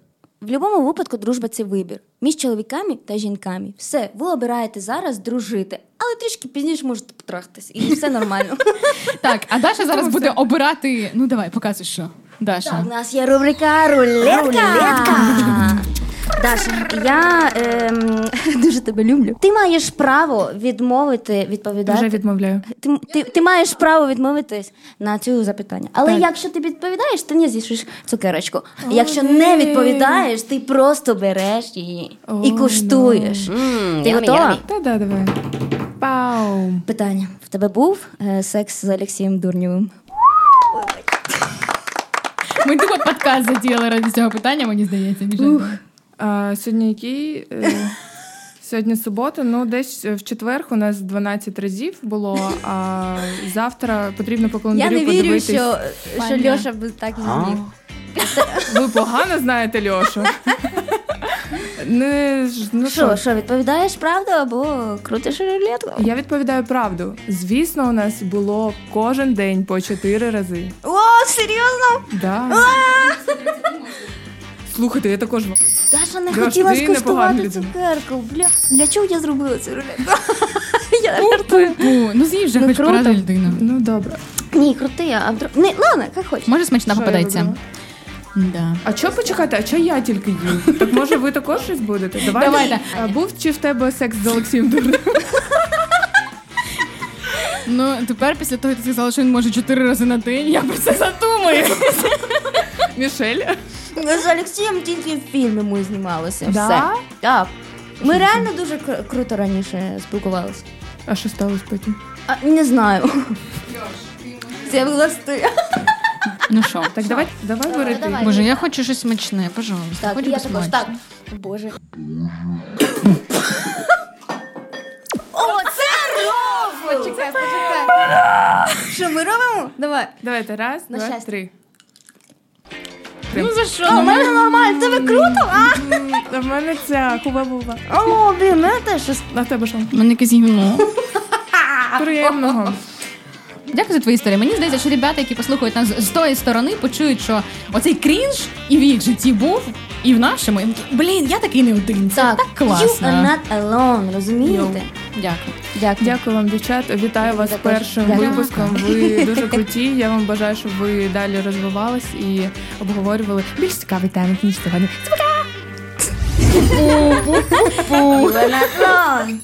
В будь-якому випадку дружба це вибір між чоловіками та жінками. Все, ви обираєте зараз дружити, але трішки пізніше можете потрахтись, і все нормально. Так, а Даша зараз буде обирати. Ну давай, показуй, що. Даша. У нас є рубрика рулетка. Даша, я ем, дуже тебе люблю. Ти маєш право відмовити відповідати. Вже відмовляю. Ти, ти, ти маєш право відмовитись на цю запитання. Але Так. якщо ти відповідаєш, ти не з'їшиш цукерочку. А якщо не відповідаєш, ти просто береш її і Ой, куштуєш. Ти готова? Та да, давай. Пау. Питання: в тебе був е, секс з Олексієм Дурнєвим? Ми тупо подкаст задіяли ради цього питання, мені здається. Міша. А, сьогодні який? Е, Сьогодні субота, ну десь в четвер у нас 12 разів було, а завтра потрібно по Я не вірю, подивитись. що, що Льоша би так зміг. Ви погано знаєте Льошу. Не, ну Що, що, відповідаєш правду або крутиш рулетку? я відповідаю правду. Звісно, у нас було кожен день по 4 рази. О, серйозно? Да. Слухайте, я також Даша не Льош, хотіла ти непогана скуштувати людина. цукерку. Бля, для чого я зробила цю рулетку? Я жартую. Фу, ну з'їв вже Ну, хоч круто. поради людину. ну добре. Ні, крути, а вдруг... Не, ладно, як хочеш. Може, смачна Що я попадається. Да. А чого почекати? А чого я тільки їм? Так може ви також щось будете? Давай. Давайте. А був чи в тебе секс з Олексієм Дурним? Ну тепер після того, як ти сказала, що він може чотири рази на день, я про це задумаю. Мішель? З Олексієм тільки в фільмі ми знімалися. Да? Все. Так. Ми реально дуже кр- круто раніше спілкувалися. А що сталося потім? А, не знаю. З'явилась ти. Ну що? Так давай, давай бери ти. давай. Боже, я хочу щось смачне, пожалуйста. Так, я також. посмачне. Так. Боже. О, це ров! Почекай, почекай. Що ми робимо? Давай. Давайте, раз, На два, щастя. три. Ну за що? О, у мене нормально, тебе круто, а? А в мене ця хуба-буба. О, блін, мене теж щось. На тебе що? У мене якесь гімно. Приємного. Дякую за твої історії. Мені здається, що ребята, які послухають нас з тої сторони, почують, що оцей крінж і в їх житті був, і в нашому. І Блін, я такий не один. Це так, you are not alone, розумієте? Дякую. Дякую. Дякую вам, дівчата. Вітаю вас з першим Дякую. випуском. Ви дуже круті. Я вам бажаю, щоб ви далі розвивались і обговорювали більш цікаві теми, ніж сьогодні. You are not alone.